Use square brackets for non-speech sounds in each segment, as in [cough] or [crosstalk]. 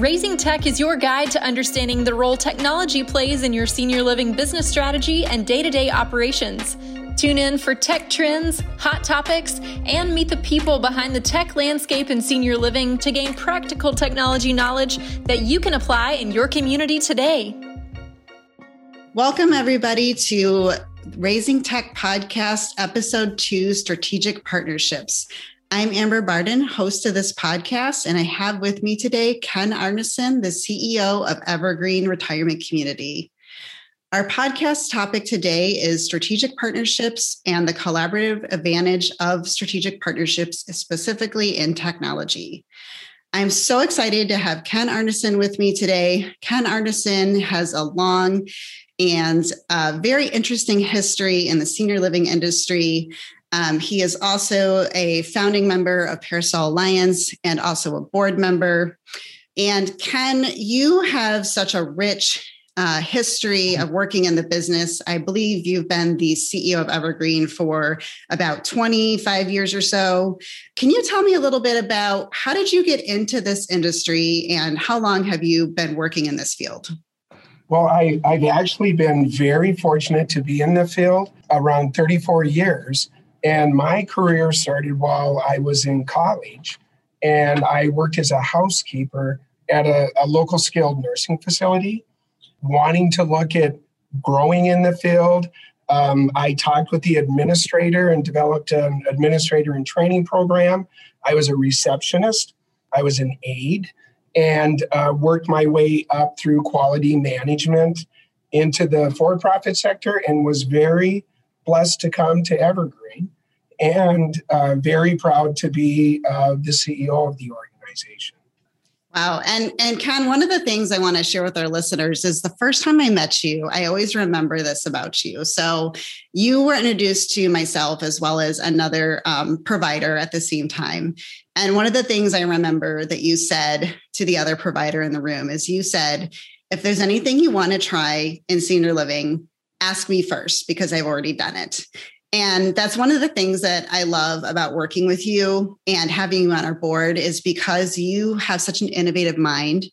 Raising Tech is your guide to understanding the role technology plays in your senior living business strategy and day to day operations. Tune in for tech trends, hot topics, and meet the people behind the tech landscape in senior living to gain practical technology knowledge that you can apply in your community today. Welcome, everybody, to Raising Tech Podcast, Episode 2 Strategic Partnerships. I'm Amber Bardon, host of this podcast, and I have with me today Ken Arneson, the CEO of Evergreen Retirement Community. Our podcast topic today is strategic partnerships and the collaborative advantage of strategic partnerships, specifically in technology. I'm so excited to have Ken Arneson with me today. Ken Arneson has a long and very interesting history in the senior living industry. Um, he is also a founding member of Parasol Alliance and also a board member. And Ken, you have such a rich uh, history of working in the business. I believe you've been the CEO of Evergreen for about 25 years or so. Can you tell me a little bit about how did you get into this industry and how long have you been working in this field? Well, I, I've actually been very fortunate to be in the field around 34 years. And my career started while I was in college. And I worked as a housekeeper at a, a local skilled nursing facility wanting to look at growing in the field. Um, I talked with the administrator and developed an administrator and training program. I was a receptionist, I was an aide, and uh, worked my way up through quality management into the for profit sector and was very blessed to come to Evergreen and uh, very proud to be uh, the CEO of the organization. Wow. And and Ken, one of the things I want to share with our listeners is the first time I met you, I always remember this about you. So you were introduced to myself as well as another um, provider at the same time. And one of the things I remember that you said to the other provider in the room is you said, if there's anything you want to try in senior living, ask me first because I've already done it. And that's one of the things that I love about working with you and having you on our board is because you have such an innovative mind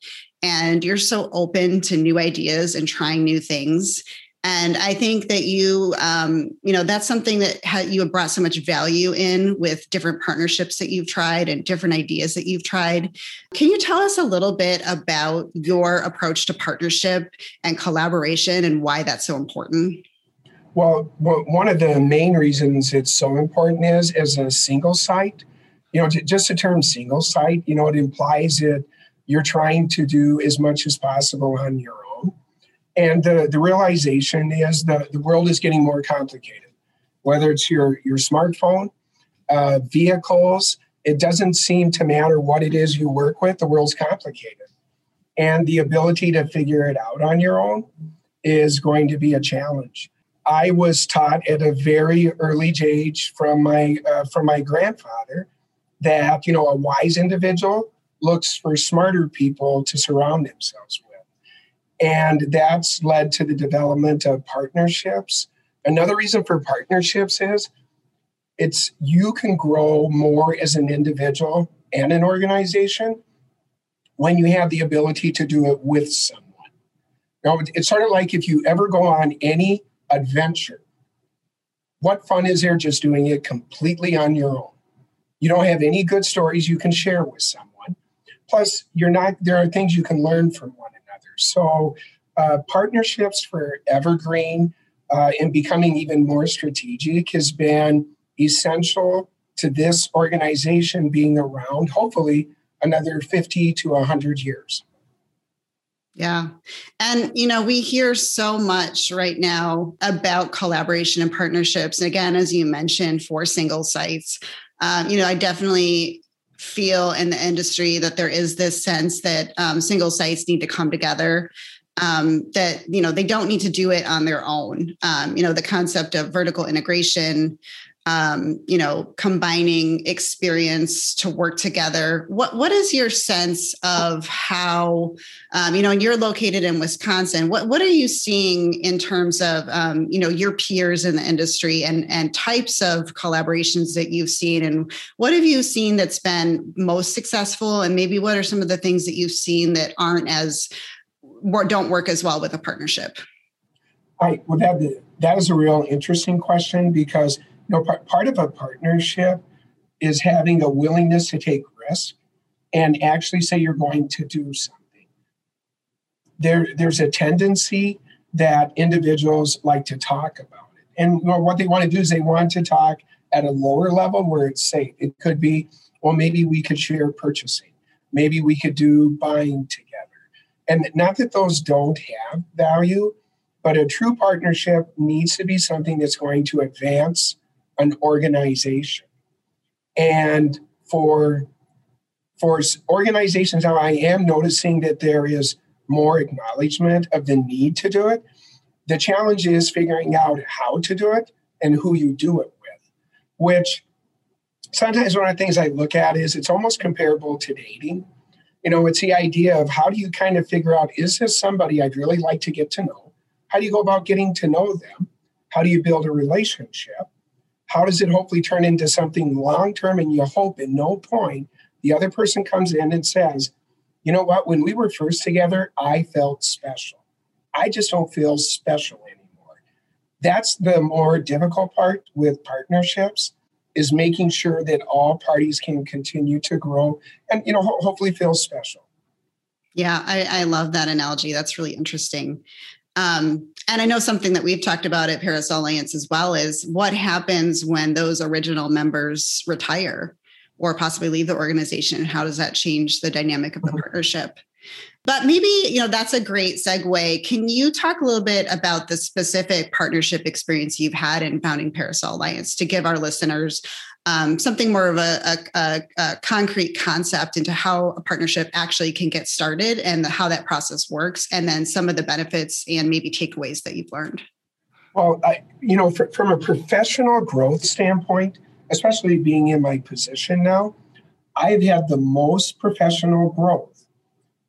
and you're so open to new ideas and trying new things. And I think that you, um, you know, that's something that ha- you have brought so much value in with different partnerships that you've tried and different ideas that you've tried. Can you tell us a little bit about your approach to partnership and collaboration and why that's so important? Well, one of the main reasons it's so important is as a single site, you know, just the term single site, you know, it implies that you're trying to do as much as possible on your own. And the, the realization is that the world is getting more complicated, whether it's your, your smartphone, uh, vehicles, it doesn't seem to matter what it is you work with, the world's complicated. And the ability to figure it out on your own is going to be a challenge. I was taught at a very early age from my uh, from my grandfather that you know a wise individual looks for smarter people to surround themselves with, and that's led to the development of partnerships. Another reason for partnerships is it's you can grow more as an individual and an organization when you have the ability to do it with someone. Now, it's sort of like if you ever go on any adventure. What fun is there just doing it completely on your own? You don't have any good stories you can share with someone. Plus, you're not. There are things you can learn from one. So, uh, partnerships for Evergreen uh, and becoming even more strategic has been essential to this organization being around. Hopefully, another 50 to 100 years. Yeah. And, you know, we hear so much right now about collaboration and partnerships. And again, as you mentioned, for single sites, um, you know, I definitely feel in the industry that there is this sense that um, single sites need to come together. Um, that you know they don't need to do it on their own. Um, you know the concept of vertical integration um, you know, combining experience to work together. What what is your sense of how, um, you know, and you're located in Wisconsin. What what are you seeing in terms of, um, you know, your peers in the industry and and types of collaborations that you've seen, and what have you seen that's been most successful, and maybe what are some of the things that you've seen that aren't as or don't work as well with a partnership? I well that that is a real interesting question because know, part, part of a partnership is having a willingness to take risk and actually say you're going to do something. There, there's a tendency that individuals like to talk about it. And what they want to do is they want to talk at a lower level where it's safe. It could be, well, maybe we could share purchasing. Maybe we could do buying together. And not that those don't have value, but a true partnership needs to be something that's going to advance an organization. And for for organizations now, I am noticing that there is more acknowledgement of the need to do it. The challenge is figuring out how to do it and who you do it with, which sometimes one of the things I look at is it's almost comparable to dating. You know, it's the idea of how do you kind of figure out is this somebody I'd really like to get to know? How do you go about getting to know them? How do you build a relationship? How does it hopefully turn into something long term and you hope at no point the other person comes in and says you know what? When we were first together i felt special. I just don't feel special anymore. That's the more difficult part with partnerships is making sure that all parties can continue to grow and you know ho- hopefully feel special. Yeah I, I love that analogy. That's really interesting um, and I know something that we've talked about at Parasol Alliance as well is what happens when those original members retire or possibly leave the organization. How does that change the dynamic of the mm-hmm. partnership? But maybe, you know, that's a great segue. Can you talk a little bit about the specific partnership experience you've had in founding Parasol Alliance to give our listeners um, something more of a, a, a, concrete concept into how a partnership actually can get started and the, how that process works, and then some of the benefits and maybe takeaways that you've learned. Well, I, you know, for, from a professional growth standpoint, especially being in my position now, I've had the most professional growth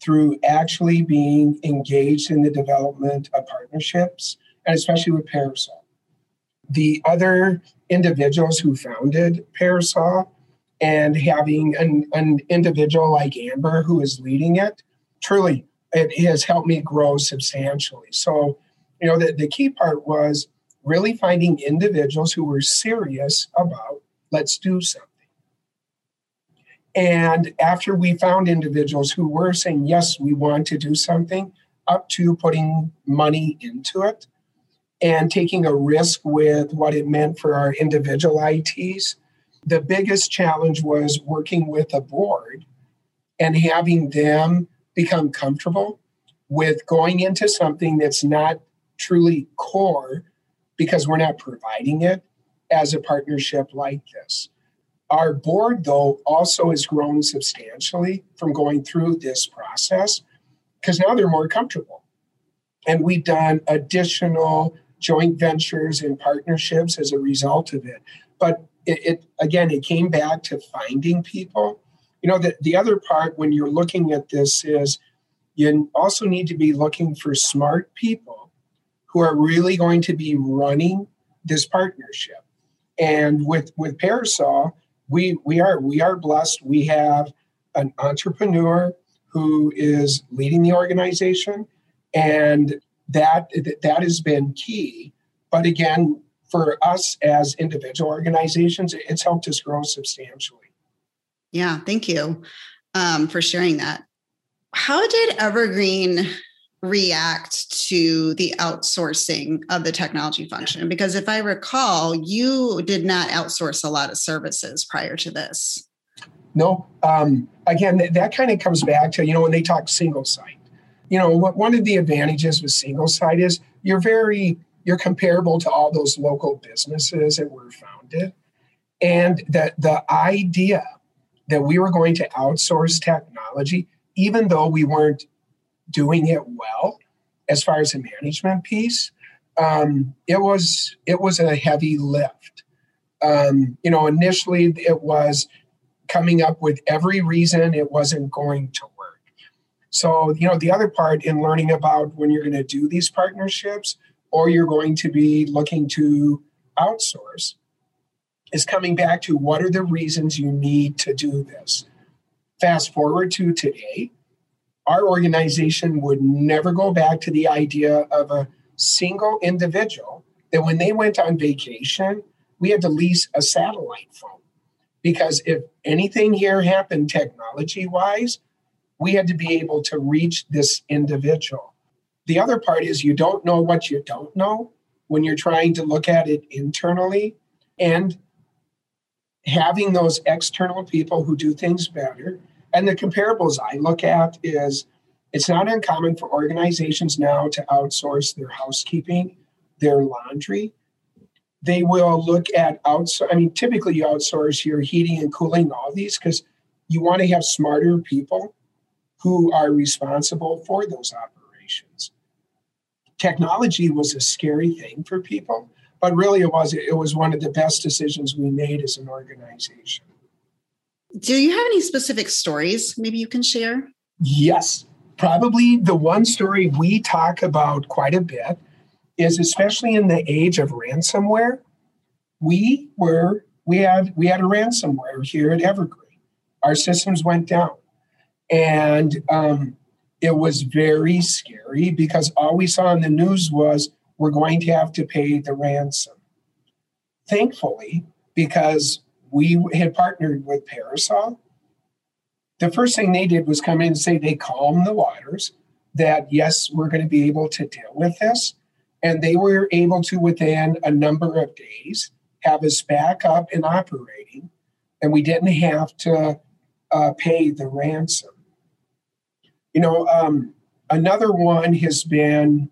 through actually being engaged in the development of partnerships, and especially with Parasol. The other individuals who founded Parasol and having an, an individual like Amber who is leading it, truly, it has helped me grow substantially. So, you know, the, the key part was really finding individuals who were serious about let's do something. And after we found individuals who were saying, yes, we want to do something, up to putting money into it, and taking a risk with what it meant for our individual ITs. The biggest challenge was working with a board and having them become comfortable with going into something that's not truly core because we're not providing it as a partnership like this. Our board, though, also has grown substantially from going through this process because now they're more comfortable. And we've done additional joint ventures and partnerships as a result of it. But it, it again, it came back to finding people. You know, the, the other part when you're looking at this is you also need to be looking for smart people who are really going to be running this partnership. And with with Parasol, we we are we are blessed. We have an entrepreneur who is leading the organization and that that has been key. But again, for us as individual organizations, it's helped us grow substantially. Yeah, thank you um, for sharing that. How did Evergreen react to the outsourcing of the technology function? Because if I recall, you did not outsource a lot of services prior to this. No. Um, again, that, that kind of comes back to, you know, when they talk single site you know what one of the advantages with single site is you're very you're comparable to all those local businesses that were founded and that the idea that we were going to outsource technology even though we weren't doing it well as far as the management piece um, it was it was a heavy lift Um, you know, initially it was coming up with every reason it wasn't going to. So, you know, the other part in learning about when you're going to do these partnerships or you're going to be looking to outsource is coming back to what are the reasons you need to do this. Fast forward to today, our organization would never go back to the idea of a single individual that when they went on vacation, we had to lease a satellite phone. Because if anything here happened technology wise, we had to be able to reach this individual. The other part is you don't know what you don't know when you're trying to look at it internally. And having those external people who do things better. And the comparables I look at is it's not uncommon for organizations now to outsource their housekeeping, their laundry. They will look at outsource. I mean, typically you outsource your heating and cooling, all these, because you want to have smarter people who are responsible for those operations. Technology was a scary thing for people but really it was it was one of the best decisions we made as an organization. Do you have any specific stories maybe you can share? Yes. Probably the one story we talk about quite a bit is especially in the age of ransomware we were we had we had a ransomware here at evergreen. Our systems went down and um, it was very scary because all we saw in the news was we're going to have to pay the ransom. Thankfully, because we had partnered with Parasol, the first thing they did was come in and say they calmed the waters, that yes, we're going to be able to deal with this. And they were able to, within a number of days, have us back up and operating. And we didn't have to uh, pay the ransom. You know, um, another one has been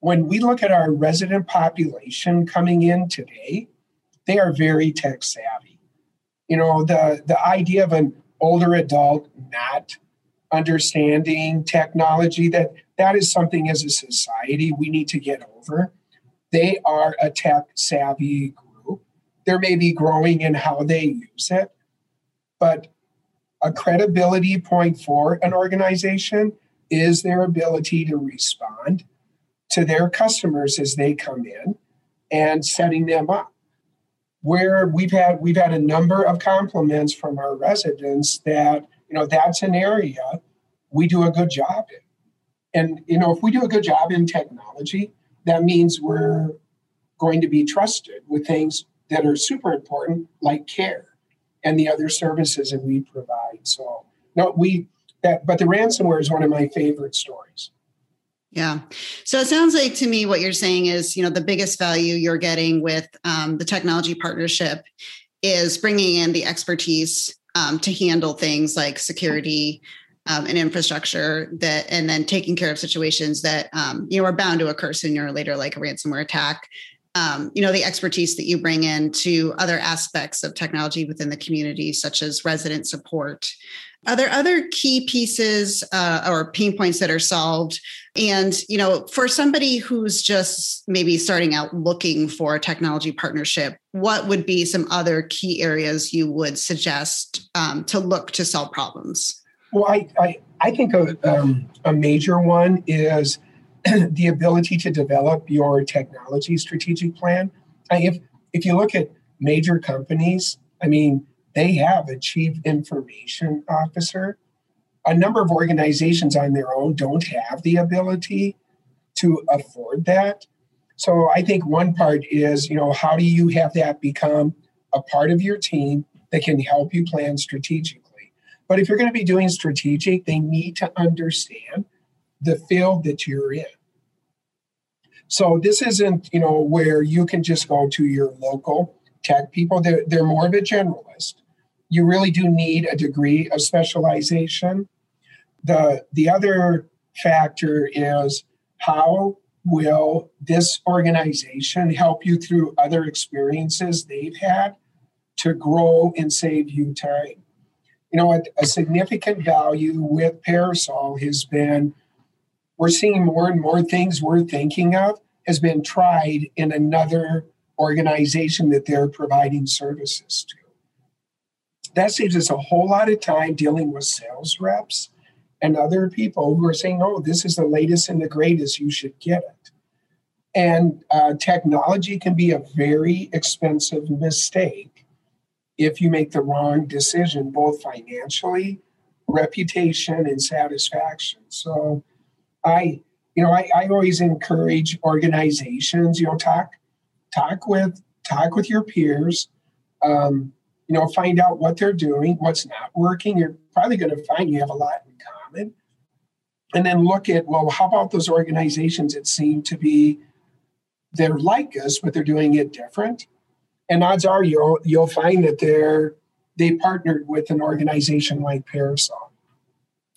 when we look at our resident population coming in today, they are very tech savvy. You know, the, the idea of an older adult not understanding technology, that that is something as a society we need to get over. They are a tech savvy group. There may be growing in how they use it, but a credibility point for an organization is their ability to respond to their customers as they come in and setting them up. Where we've had we've had a number of compliments from our residents that you know that's an area we do a good job in. And you know if we do a good job in technology that means we're going to be trusted with things that are super important like care and the other services that we provide so no we that but the ransomware is one of my favorite stories yeah. So it sounds like to me what you're saying is, you know, the biggest value you're getting with um, the technology partnership is bringing in the expertise um, to handle things like security um, and infrastructure that, and then taking care of situations that, um, you know, are bound to occur sooner or later, like a ransomware attack. Um, you know, the expertise that you bring in to other aspects of technology within the community, such as resident support, are there other key pieces uh, or pain points that are solved? And you know, for somebody who's just maybe starting out looking for a technology partnership, what would be some other key areas you would suggest um, to look to solve problems? Well, I I, I think a, um, a major one is [clears throat] the ability to develop your technology strategic plan. If if you look at major companies, I mean, they have a chief information officer. A number of organizations on their own don't have the ability to afford that. So I think one part is, you know, how do you have that become a part of your team that can help you plan strategically? But if you're going to be doing strategic, they need to understand the field that you're in. So this isn't, you know, where you can just go to your local tech people. They're, they're more of a generalist you really do need a degree of specialization. The, the other factor is how will this organization help you through other experiences they've had to grow and save you time? You know, a, a significant value with Parasol has been we're seeing more and more things we're thinking of has been tried in another organization that they're providing services to. That saves us a whole lot of time dealing with sales reps and other people who are saying, oh, this is the latest and the greatest, you should get it. And uh, technology can be a very expensive mistake if you make the wrong decision, both financially, reputation, and satisfaction. So I, you know, I, I always encourage organizations, you know, talk, talk with, talk with your peers, um, you know, find out what they're doing, what's not working. You're probably going to find you have a lot in common. And then look at, well, how about those organizations that seem to be they're like us, but they're doing it different. And odds are you'll you'll find that they're they partnered with an organization like Parasol.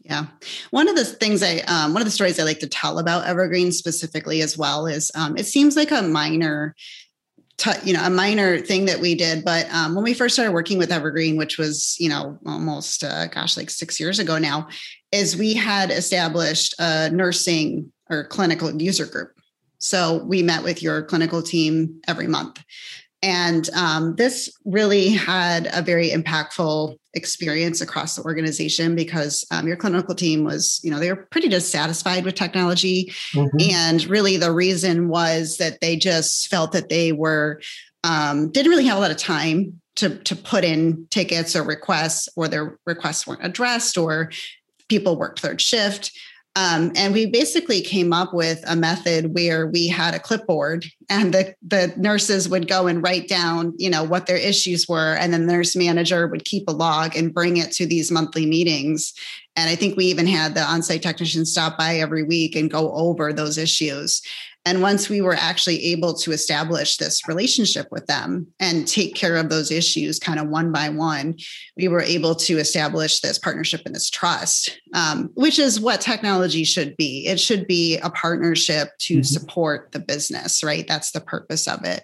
Yeah, one of the things I um, one of the stories I like to tell about Evergreen specifically as well is um, it seems like a minor T- you know a minor thing that we did but um, when we first started working with evergreen which was you know almost uh, gosh like six years ago now is we had established a nursing or clinical user group so we met with your clinical team every month. And um, this really had a very impactful experience across the organization because um, your clinical team was, you know, they were pretty dissatisfied with technology. Mm-hmm. And really the reason was that they just felt that they were, um, didn't really have a lot of time to, to put in tickets or requests, or their requests weren't addressed, or people worked third shift. Um, and we basically came up with a method where we had a clipboard and the, the nurses would go and write down, you know, what their issues were. And then the nurse manager would keep a log and bring it to these monthly meetings. And I think we even had the on-site technician stop by every week and go over those issues. And once we were actually able to establish this relationship with them and take care of those issues kind of one by one, we were able to establish this partnership and this trust, um, which is what technology should be. It should be a partnership to mm-hmm. support the business, right? That's the purpose of it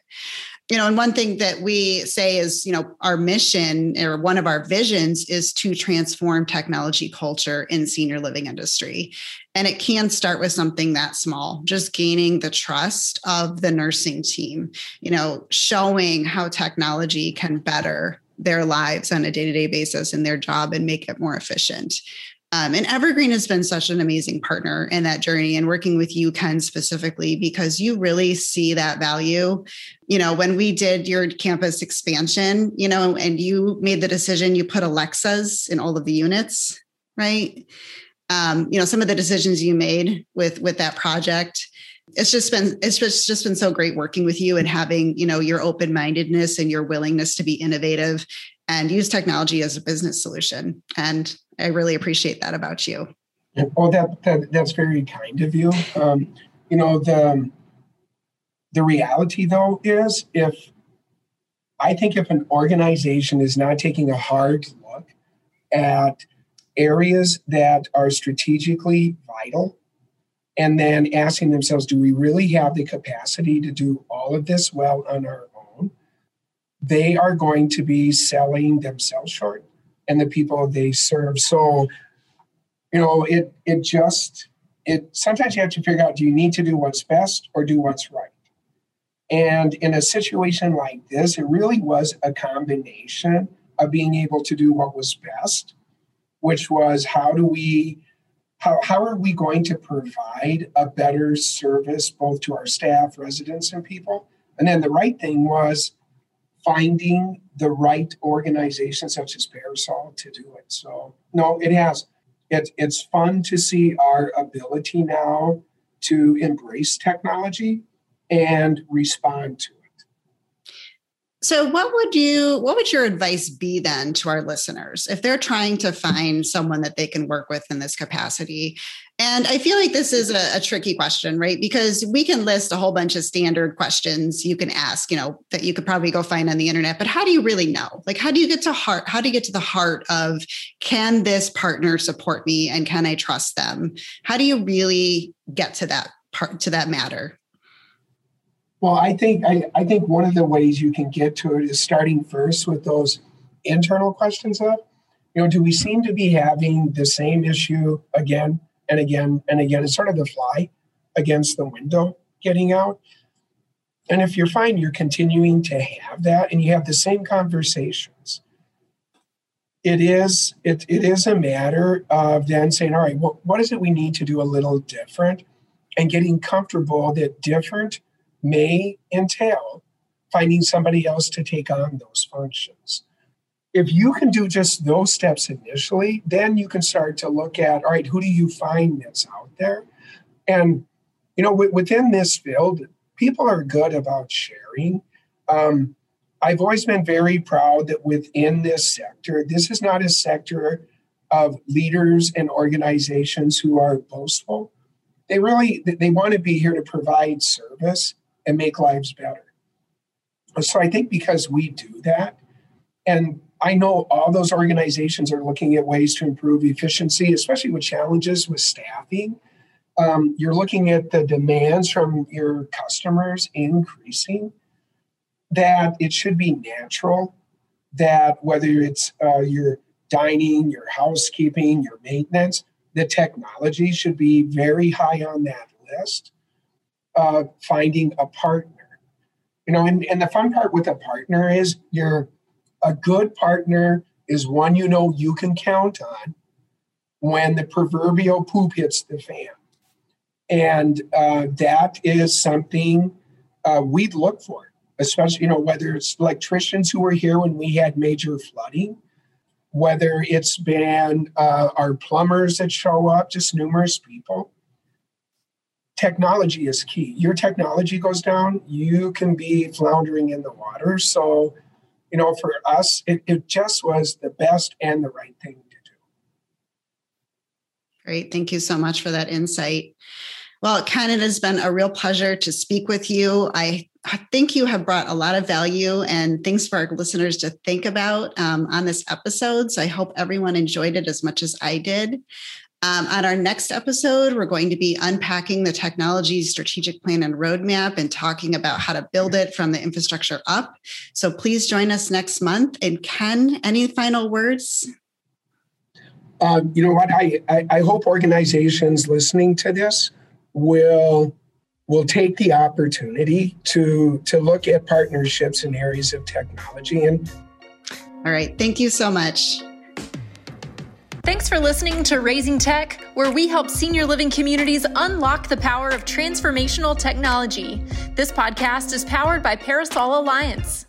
you know and one thing that we say is you know our mission or one of our visions is to transform technology culture in senior living industry and it can start with something that small just gaining the trust of the nursing team you know showing how technology can better their lives on a day-to-day basis in their job and make it more efficient um, and Evergreen has been such an amazing partner in that journey and working with you, Ken, specifically, because you really see that value. You know, when we did your campus expansion, you know, and you made the decision, you put Alexas in all of the units, right? Um, you know, some of the decisions you made with with that project it's just been it's just, just been so great working with you and having you know your open-mindedness and your willingness to be innovative and use technology as a business solution and I really appreciate that about you. Oh, that, that that's very kind of you. Um, you know the the reality though is if I think if an organization is not taking a hard look at areas that are strategically vital and then asking themselves, do we really have the capacity to do all of this well on our own? They are going to be selling themselves short and the people they serve. So, you know, it it just it sometimes you have to figure out do you need to do what's best or do what's right? And in a situation like this, it really was a combination of being able to do what was best, which was how do we how, how are we going to provide a better service both to our staff, residents, and people? And then the right thing was finding the right organization such as Parasol to do it. So no, it has. It, it's fun to see our ability now to embrace technology and respond to so what would you what would your advice be then to our listeners if they're trying to find someone that they can work with in this capacity? And I feel like this is a, a, tricky question, right? Because we can list a whole bunch of standard questions you can ask, you know, that you could probably go find on the internet. But how do you really know? Like, how do you get to heart? How do you get to the heart of can this partner support me and can I trust them? How do you really get to that part to that matter? Well, I think I, I think one of the ways you can get to it is starting first with those internal questions of, you know, do we seem to be having the same issue again and again and again? It's sort of the fly against the window getting out. And if you're fine, you're continuing to have that and you have the same conversations. It is it, it is a matter of then saying, all right, well, what is it we need to do a little different? And getting comfortable that different may entail finding somebody else to take on those functions. If you can do just those steps initially, then you can start to look at, all right, who do you find that's out there? And, you know, within this field, people are good about sharing. Um, I've always been very proud that within this sector, this is not a sector of leaders and organizations who are boastful. They really they want to be here to provide service and make lives better. So I think because we do that, and I know all those organizations are looking at ways to improve efficiency, especially with challenges with staffing um, you're looking at the demands from your customers increasing, that it should be natural that whether it's uh, your dining, your housekeeping, your maintenance, the technology should be very high on that list. Uh, finding a partner, you know, and, and the fun part with a partner is you're a good partner is one you know you can count on when the proverbial poop hits the fan and uh, that is something uh, we'd look for, especially, you know, whether it's electricians who were here when we had major flooding, whether it's been uh, our plumbers that show up, just numerous people. Technology is key. Your technology goes down, you can be floundering in the water. So, you know, for us, it, it just was the best and the right thing to do. Great. Thank you so much for that insight. Well, Ken, has been a real pleasure to speak with you. I think you have brought a lot of value and things for our listeners to think about um, on this episode. So I hope everyone enjoyed it as much as I did. Um, on our next episode, we're going to be unpacking the technology strategic plan and roadmap and talking about how to build it from the infrastructure up. So please join us next month. And Ken, any final words? Um, you know what? I, I, I hope organizations listening to this will will take the opportunity to to look at partnerships in areas of technology and all right thank you so much Thanks for listening to Raising Tech, where we help senior living communities unlock the power of transformational technology. This podcast is powered by Parasol Alliance.